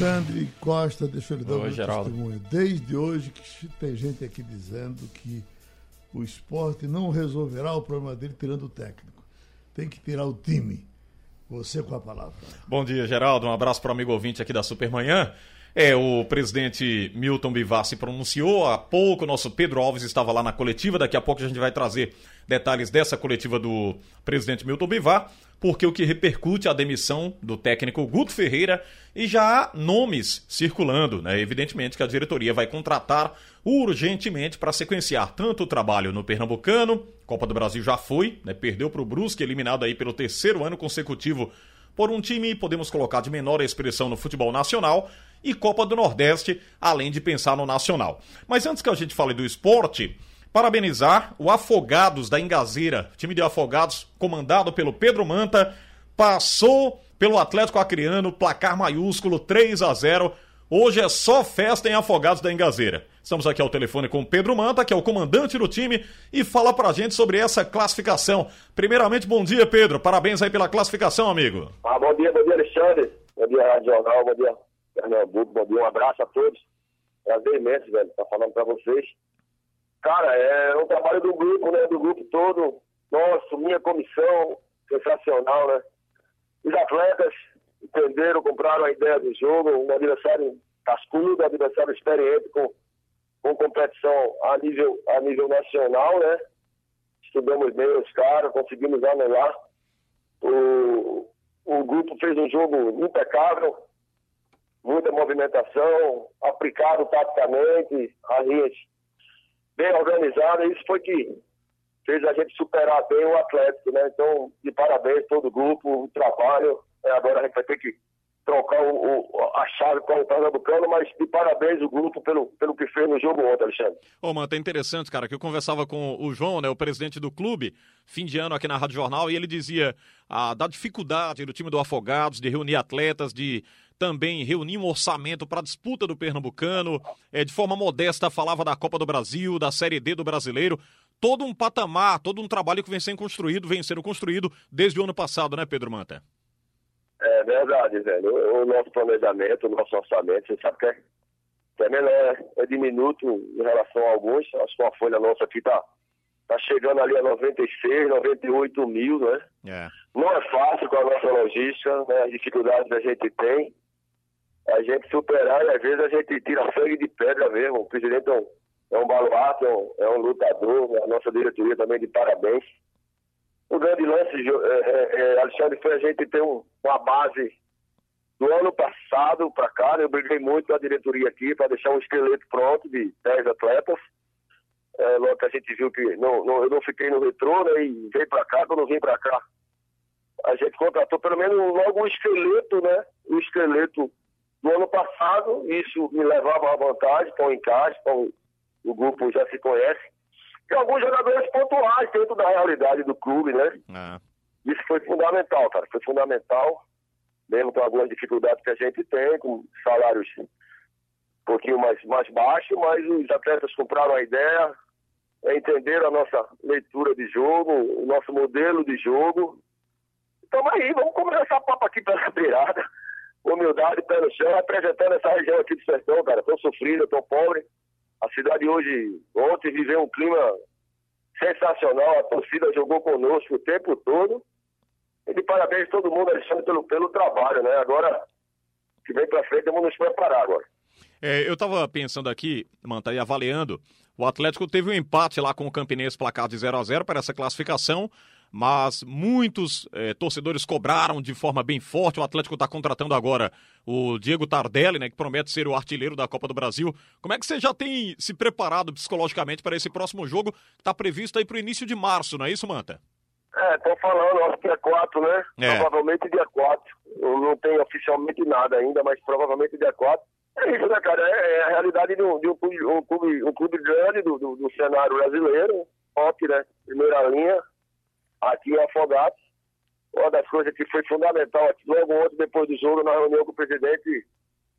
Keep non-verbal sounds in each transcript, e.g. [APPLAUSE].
Alexandre Costa, deixa eu lhe dar Oi, um Geraldo. testemunho. Desde hoje que tem gente aqui dizendo que o esporte não resolverá o problema dele tirando o técnico. Tem que tirar o time. Você com a palavra. Bom dia, Geraldo. Um abraço para o amigo ouvinte aqui da Supermanhã. É, o presidente Milton Bivar se pronunciou há pouco, nosso Pedro Alves estava lá na coletiva, daqui a pouco a gente vai trazer detalhes dessa coletiva do presidente Milton Bivar, porque o que repercute é a demissão do técnico Guto Ferreira e já há nomes circulando, né? Evidentemente que a diretoria vai contratar urgentemente para sequenciar tanto o trabalho no Pernambucano, Copa do Brasil já foi, né? Perdeu para o Brusque, eliminado aí pelo terceiro ano consecutivo por um time, podemos colocar de menor expressão no futebol nacional, e Copa do Nordeste, além de pensar no nacional. Mas antes que a gente fale do esporte, parabenizar o Afogados da Engazeira, time de Afogados comandado pelo Pedro Manta, passou pelo Atlético Acreano, placar maiúsculo 3 a 0. Hoje é só festa em Afogados da Engazeira. Estamos aqui ao telefone com o Pedro Manta, que é o comandante do time, e fala pra gente sobre essa classificação. Primeiramente, bom dia, Pedro. Parabéns aí pela classificação, amigo. Ah, bom dia, bom dia, Alexandre. Bom dia, Rádio Jornal. Bom dia, Pernambuco. Bom um abraço a todos. Prazer imenso, velho, estar falando pra vocês. Cara, é um trabalho do grupo, né? Do grupo todo. Nosso, minha comissão, sensacional, né? Os atletas entenderam, compraram a ideia do jogo, um adversário cascudo, um adversário experiente com, com competição a nível, a nível nacional, né? Estudamos bem os caras, conseguimos anular. O, o grupo fez um jogo impecável, muita movimentação, aplicado taticamente, as bem organizadas, isso foi que fez a gente superar bem o Atlético, né? Então, de parabéns todo o grupo, o trabalho. É, agora a gente vai ter que trocar o, o, a chave com o Pernambucano, mas de parabéns o grupo pelo, pelo que fez no jogo ontem, Alexandre. Ô, mano, é interessante, cara, que eu conversava com o João, né, o presidente do clube, fim de ano aqui na Rádio Jornal, e ele dizia ah, da dificuldade do time do Afogados de reunir atletas, de também reunir um orçamento para a disputa do Pernambucano, é, de forma modesta falava da Copa do Brasil, da Série D do Brasileiro, todo um patamar, todo um trabalho que vem sendo construído, vem sendo construído desde o ano passado, né, Pedro Manta? É verdade, velho. O, o nosso planejamento, o nosso orçamento, você sabe que é, é menor, é diminuto em relação a alguns. Acho que a folha nossa aqui tá, tá chegando ali a 96, 98 mil, né? É. Não é fácil com a nossa logística, né? As dificuldades que a gente tem. A gente superar e às vezes a gente tira sangue de pedra mesmo. O presidente é um, é um baluarte, é um, é um lutador, a nossa diretoria também de parabéns. O grande lance, é, é, Alexandre, foi a gente ter um, uma base do ano passado para cá. Né? Eu briguei muito com a diretoria aqui para deixar um esqueleto pronto de 10 atletas. É, logo que a gente viu que não, não, eu não fiquei no retrô né, e veio para cá, quando eu vim para cá, a gente contratou pelo menos logo um esqueleto, né? O esqueleto do ano passado, isso me levava à vantagem, estão em casa, estão, o grupo já se conhece. E alguns jogadores pontuais dentro da realidade do clube, né? É. Isso foi fundamental, cara. Foi fundamental, mesmo com algumas dificuldades que a gente tem, com salários um pouquinho mais, mais baixos, mas os atletas compraram a ideia, é, entenderam a nossa leitura de jogo, o nosso modelo de jogo. Então aí, vamos começar essa papo aqui pela [LAUGHS] beirada, humildade, pé no chão, apresentando essa região aqui do sertão, cara, tão sofrida, tão pobre. A cidade hoje, ontem, viveu um clima sensacional, a torcida jogou conosco o tempo todo. E de parabéns a todo mundo, Alexandre, pelo, pelo trabalho, né? Agora, que vem pra frente, vamos nos preparar agora. É, eu tava pensando aqui, Manta, e avaliando, o Atlético teve um empate lá com o Campinense, placar de 0 a 0 para essa classificação, mas muitos é, torcedores cobraram de forma bem forte. O Atlético está contratando agora o Diego Tardelli, né, que promete ser o artilheiro da Copa do Brasil. Como é que você já tem se preparado psicologicamente para esse próximo jogo? Está previsto aí para o início de março, não é isso, Manta? É, tô falando, acho que dia 4, né? É. Provavelmente dia 4. Eu não tenho oficialmente nada ainda, mas provavelmente dia 4. É isso, né, cara? É, é a realidade de um, de um clube, um clube, um clube grande do, do, do cenário brasileiro, top, né? Primeira linha, aqui em Afogados. Uma das coisas que foi fundamental aqui, logo ontem, depois do jogo, na reunião com o presidente,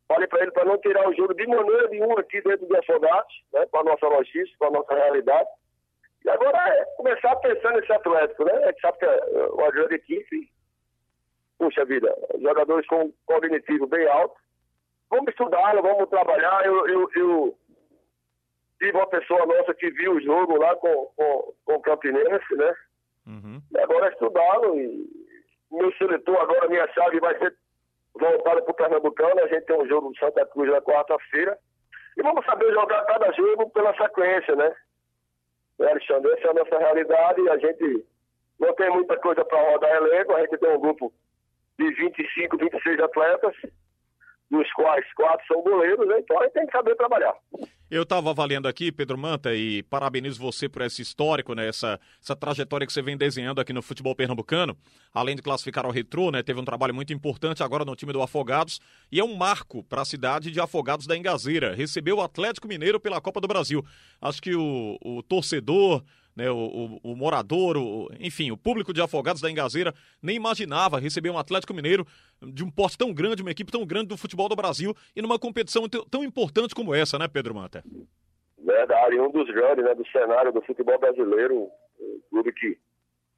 falei para ele para não tirar o jogo de maneira nenhuma aqui dentro de Afogados, né? Com a nossa logística, com a nossa realidade. E agora é começar a pensar nesse Atlético, né? A gente sabe que é uma grande equipe, puxa vida, jogadores com um cognitivo bem alto, vamos estudar, vamos trabalhar. Eu, eu, eu, tive uma pessoa nossa que viu o jogo lá com, com, com o Campinense, né? Uhum. Agora é estudá-lo. E meu seletor, agora minha chave vai ser voltada para o Pernambucano. A gente tem um jogo do Santa Cruz na quarta-feira. E vamos saber jogar cada jogo pela sequência, né? É, Alexandre, essa é a nossa realidade. A gente não tem muita coisa para rodar elenco. A gente tem um grupo de 25, 26 atletas dos quais quatro são goleiros, né? então aí tem que saber trabalhar. Eu estava avaliando aqui, Pedro Manta, e parabenizo você por esse histórico, né? Essa, essa trajetória que você vem desenhando aqui no futebol pernambucano. Além de classificar ao retrô, né? Teve um trabalho muito importante agora no time do Afogados. E é um marco para a cidade de Afogados da Engazeira. Recebeu o Atlético Mineiro pela Copa do Brasil. Acho que o, o torcedor, né, o, o, o morador, o, enfim, o público de Afogados da Engazeira nem imaginava receber um Atlético Mineiro de um porte tão grande, uma equipe tão grande do futebol do Brasil e numa competição tão importante como essa, né, Pedro Manta? Verdade, um dos grandes né, do cenário do futebol brasileiro, clube que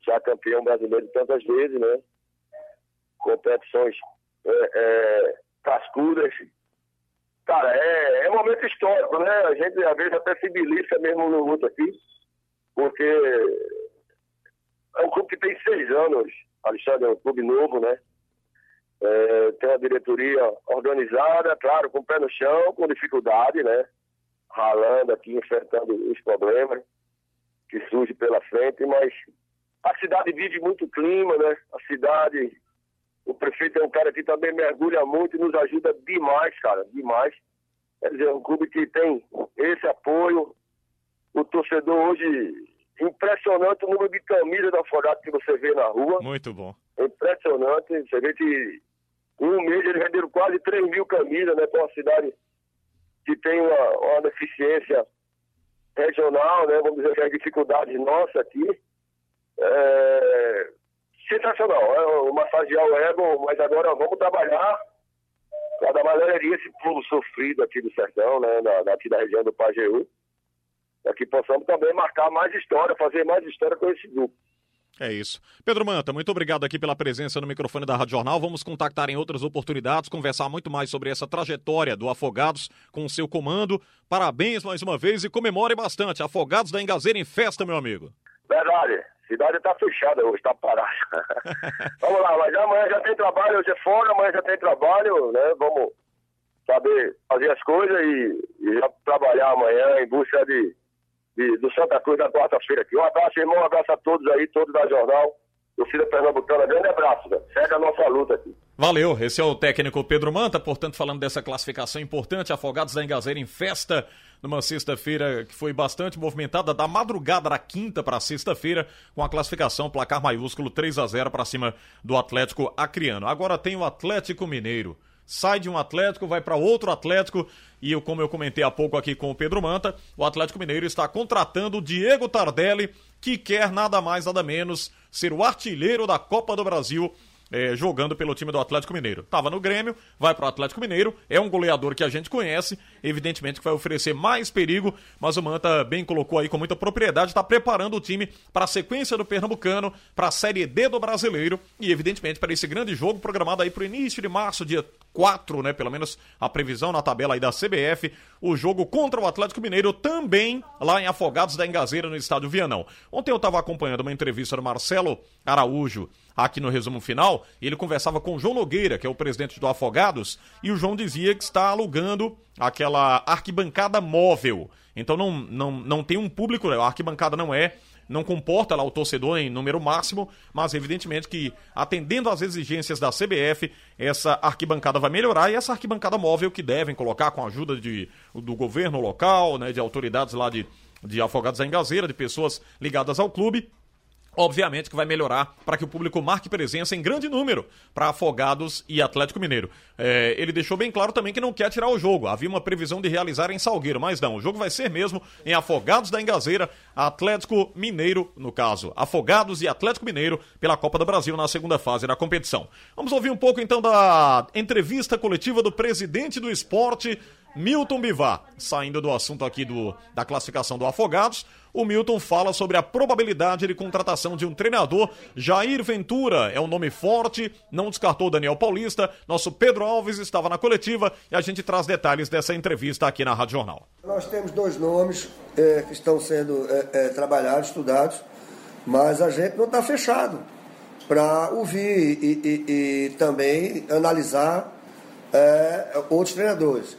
já campeão brasileiro tantas vezes, né? Competições é, é, cascudas. Cara, é, é um momento histórico, né? A gente às vezes até se belisca mesmo no luto aqui porque é um clube que tem seis anos, Alexandre, é um clube novo, né? É, tem uma diretoria organizada, claro, com o pé no chão, com dificuldade, né? Ralando aqui, enfrentando os problemas que surgem pela frente, mas a cidade vive muito clima, né? A cidade, o prefeito é um cara que também mergulha muito e nos ajuda demais, cara, demais. Quer dizer, é um clube que tem esse apoio, o torcedor hoje, impressionante o número de camisas da Afogado que você vê na rua. Muito bom. Impressionante. Você vê que em um mês eles venderam quase 3 mil camisas, né? Para uma cidade que tem uma, uma deficiência regional, né? Vamos dizer que as dificuldades nossas aqui. É... Sensacional, é o massagear o ego, mas agora vamos trabalhar para dar alegria esse povo sofrido aqui do sertão, né? Da, daqui da região do Pajeú para que possamos também marcar mais história, fazer mais história com esse grupo. É isso. Pedro Manta, muito obrigado aqui pela presença no microfone da Rádio Jornal. Vamos contactar em outras oportunidades, conversar muito mais sobre essa trajetória do Afogados com o seu comando. Parabéns mais uma vez e comemore bastante. Afogados da Engazeira em festa, meu amigo. Verdade. Cidade está fechada hoje, está parada. [LAUGHS] Vamos lá, mas amanhã já tem trabalho, hoje é fora, amanhã já tem trabalho, né? Vamos saber fazer as coisas e, e já trabalhar amanhã em busca de de, do Santa Cruz na quarta-feira aqui. Um abraço, irmão, um abraço a todos aí, todos da Jornal, Filho Pernambucana. Grande abraço, velho. Segue a nossa luta aqui. Valeu, esse é o técnico Pedro Manta, portanto, falando dessa classificação importante, Afogados da Engazeira em festa numa sexta-feira que foi bastante movimentada, da madrugada da quinta para sexta-feira, com a classificação placar maiúsculo 3 a 0 para cima do Atlético Acreano. Agora tem o Atlético Mineiro sai de um Atlético, vai para outro Atlético. E eu, como eu comentei há pouco aqui com o Pedro Manta, o Atlético Mineiro está contratando o Diego Tardelli, que quer nada mais, nada menos ser o artilheiro da Copa do Brasil é, jogando pelo time do Atlético Mineiro. Tava no Grêmio, vai para o Atlético Mineiro, é um goleador que a gente conhece, evidentemente que vai oferecer mais perigo, mas o Manta bem colocou aí com muita propriedade, está preparando o time para a sequência do Pernambucano, para a Série D do Brasileiro e evidentemente para esse grande jogo programado aí para o início de março, dia 4, né, pelo menos a previsão na tabela aí da CBF, o jogo contra o Atlético Mineiro também lá em Afogados da Engazeira no estádio Vianão. Ontem eu estava acompanhando uma entrevista do Marcelo Araújo aqui no resumo final, ele conversava com o João Nogueira, que é o presidente do Afogados, e o João dizia que está alugando aquela arquibancada móvel. Então não, não, não tem um público, a arquibancada não é não comporta lá o torcedor em número máximo, mas evidentemente que atendendo às exigências da CBF, essa arquibancada vai melhorar e essa arquibancada móvel que devem colocar com a ajuda de, do governo local, né, de autoridades lá de, de Afogados da Engazeira, de pessoas ligadas ao clube, obviamente que vai melhorar para que o público marque presença em grande número para Afogados e Atlético Mineiro. É, ele deixou bem claro também que não quer tirar o jogo. Havia uma previsão de realizar em Salgueiro, mas não. O jogo vai ser mesmo em Afogados da Engazeira, Atlético Mineiro, no caso. Afogados e Atlético Mineiro pela Copa do Brasil na segunda fase da competição. Vamos ouvir um pouco então da entrevista coletiva do presidente do esporte Milton Bivar. Saindo do assunto aqui do, da classificação do Afogados, o Milton fala sobre a probabilidade de contratação de um treinador. Jair Ventura é um nome forte, não descartou Daniel Paulista. Nosso Pedro Alves estava na coletiva e a gente traz detalhes dessa entrevista aqui na Rádio Jornal. Nós temos dois nomes é, que estão sendo é, é, trabalhados, estudados, mas a gente não está fechado para ouvir e, e, e, também analisar é, outros treinadores.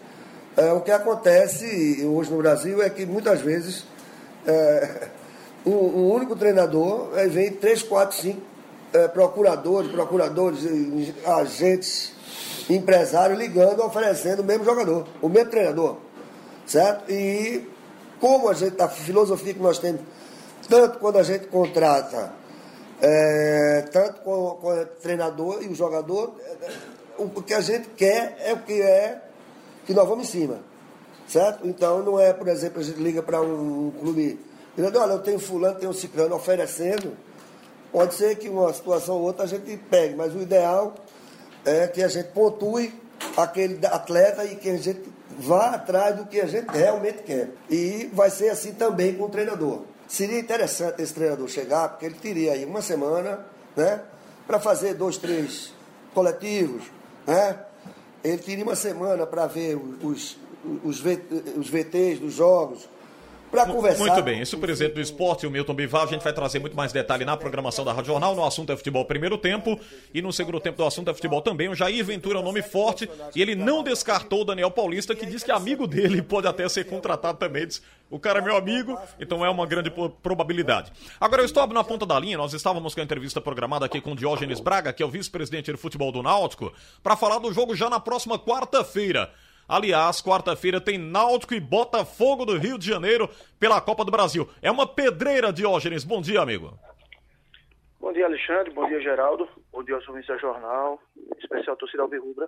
É, o que acontece hoje no Brasil é que muitas vezes é, [LAUGHS] um, um, único treinador é, vem três, quatro, cinco é, procuradores, procuradores, agentes, empresários ligando, oferecendo o mesmo jogador, o mesmo treinador. Certo? E como a gente, a filosofia que nós temos, tanto quando a gente contrata, é, tanto com, com o treinador e o jogador, o que a gente quer é o que é que nós vamos em cima. Certo? Então não é, por exemplo, a gente liga para um, clube e diz, olha, eu tenho fulano, tenho ciclano oferecendo. Pode ser que uma situação ou outra a gente pegue, mas o ideal é que a gente pontue aquele atleta e que a gente vá atrás do que a gente realmente quer. E vai ser assim também com o treinador. Seria interessante esse treinador chegar, porque ele teria aí uma semana, né, para fazer dois, três coletivos, né? Ele teria uma semana para ver os, os, os VTs dos jogos, para conversar. Muito bem, esse é o presidente do esporte, o Milton Bivar, a gente vai trazer muito mais detalhe na programação da Rádio Jornal. No assunto é futebol primeiro tempo e no segundo tempo do assunto é futebol também. O Jair Ventura é um nome forte e ele não descartou o Daniel Paulista, que diz que é amigo dele pode até ser contratado também. Diz, o cara é meu amigo, então é uma grande probabilidade. Agora eu estou na ponta da linha, nós estávamos com a entrevista programada aqui com o Diógenes Braga, que é o vice-presidente de futebol do Náutico, para falar do jogo já na próxima quarta-feira. Aliás, quarta-feira tem Náutico e Botafogo do Rio de Janeiro pela Copa do Brasil. É uma pedreira, Diógenes. Bom dia, amigo. Bom dia, Alexandre. Bom dia, Geraldo. Bom dia aos ouvintes da Jornal, especial torcida Alvirrubra.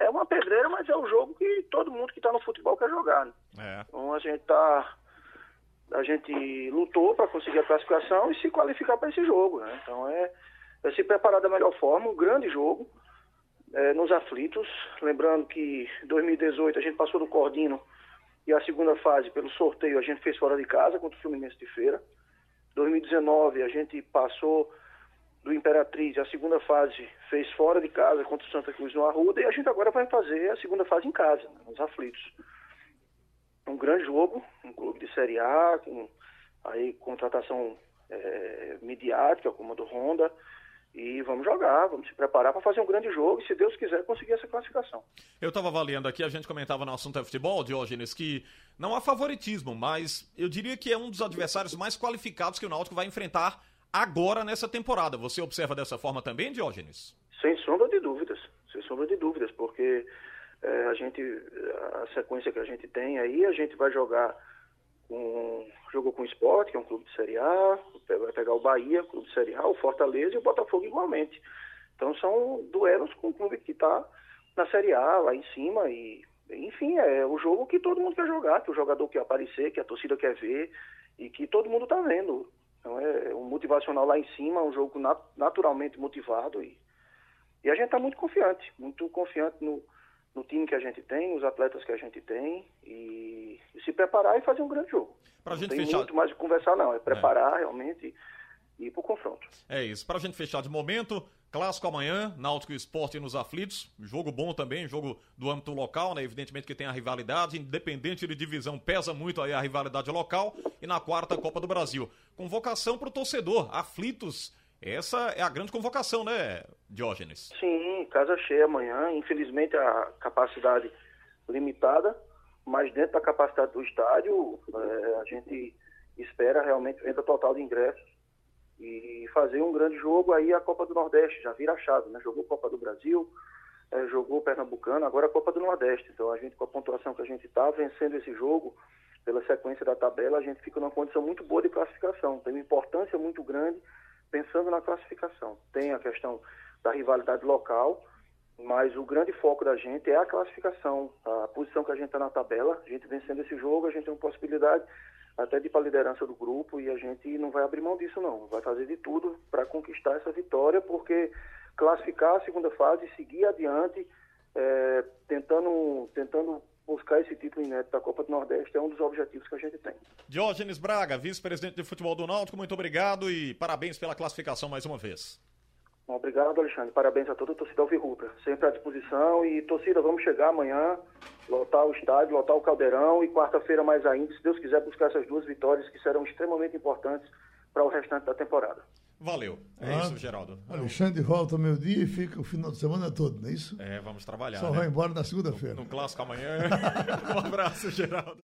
É uma pedreira, mas é o jogo que todo mundo que está no futebol quer jogar. Né? É. Então a gente tá a gente lutou para conseguir a classificação e se qualificar para esse jogo. Né? Então é, é se preparar da melhor forma, um grande jogo é, nos aflitos. Lembrando que em 2018 a gente passou do Cordino e a segunda fase, pelo sorteio, a gente fez fora de casa contra o Fluminense de Feira. 2019 a gente passou do Imperatriz, a segunda fase fez fora de casa contra o Santa Cruz no Arruda e a gente agora vai fazer a segunda fase em casa, né, nos aflitos. Um grande jogo, um clube de Série A, com aí contratação é, midiática como a do Honda, e vamos jogar, vamos se preparar para fazer um grande jogo e, se Deus quiser, conseguir essa classificação. Eu estava avaliando aqui, a gente comentava no assunto é futebol, Diógenes, que não há favoritismo, mas eu diria que é um dos adversários mais qualificados que o Náutico vai enfrentar agora nessa temporada. Você observa dessa forma também, Diógenes? Sem sombra de dúvidas, sem sombra de dúvidas, porque é, a gente, a sequência que a gente tem aí, a gente vai jogar com, jogou com o Sport, que é um clube de Série A, vai pegar o Bahia, clube de Série A, o Fortaleza e o Botafogo igualmente. Então são duelos com o clube que está na Série A, lá em cima, e enfim, é o jogo que todo mundo quer jogar, que o jogador quer aparecer, que a torcida quer ver e que todo mundo está vendo. Então é um motivacional lá em cima, um jogo nat naturalmente motivado e, e a gente está muito confiante, muito confiante no, no time que a gente tem, nos atletas que a gente tem e, e se preparar e fazer um grande jogo. Pra não gente tem fechar... muito mais de conversar não, é preparar é. realmente e ir pro confronto. É isso. Para a gente fechar de momento, clássico amanhã, Náutico Esporte nos aflitos, jogo bom também, jogo do âmbito local, né? Evidentemente que tem a rivalidade, independente de divisão, pesa muito aí a rivalidade local e na quarta Copa do Brasil. Convocação para o torcedor, aflitos essa é a grande convocação, né, Diógenes? Sim, casa cheia amanhã. Infelizmente a capacidade limitada, mas dentro da capacidade do estádio, é, a gente espera realmente venda total de ingressos e fazer um grande jogo aí a Copa do Nordeste, já vira a chave, né? Jogou Copa do Brasil, é, jogou Pernambucano, agora a Copa do Nordeste. Então a gente, com a pontuação que a gente está vencendo esse jogo, pela sequência da tabela, a gente fica numa condição muito boa de classificação. Tem uma importância muito grande pensando na classificação. Tem a questão da rivalidade local, mas o grande foco da gente é a classificação, a posição que a gente está na tabela. A gente vencendo esse jogo, a gente tem uma possibilidade até de ir para a liderança do grupo e a gente não vai abrir mão disso não. Vai fazer de tudo para conquistar essa vitória, porque classificar a segunda fase, seguir adiante, é, tentando, tentando buscar esse título inédito da Copa do Nordeste é um dos objetivos que a gente tem. Diógenes Braga, vice-presidente de futebol do Náutico, muito obrigado e parabéns pela classificação mais uma vez. Obrigado, Alexandre. Parabéns a toda a torcida Alvirrubra. Sempre à disposição. E, torcida, vamos chegar amanhã, lotar o estádio, lotar o Caldeirão e quarta-feira mais ainda, se Deus quiser, buscar essas duas vitórias que serão extremamente importantes para o restante da temporada. Valeu. É ah, isso, Geraldo. Alexandre volta meu dia e fica o final de semana todo, não é isso? É, vamos trabalhar. Só né? vai embora na segunda-feira. No, no clássico amanhã. [LAUGHS] um abraço, Geraldo.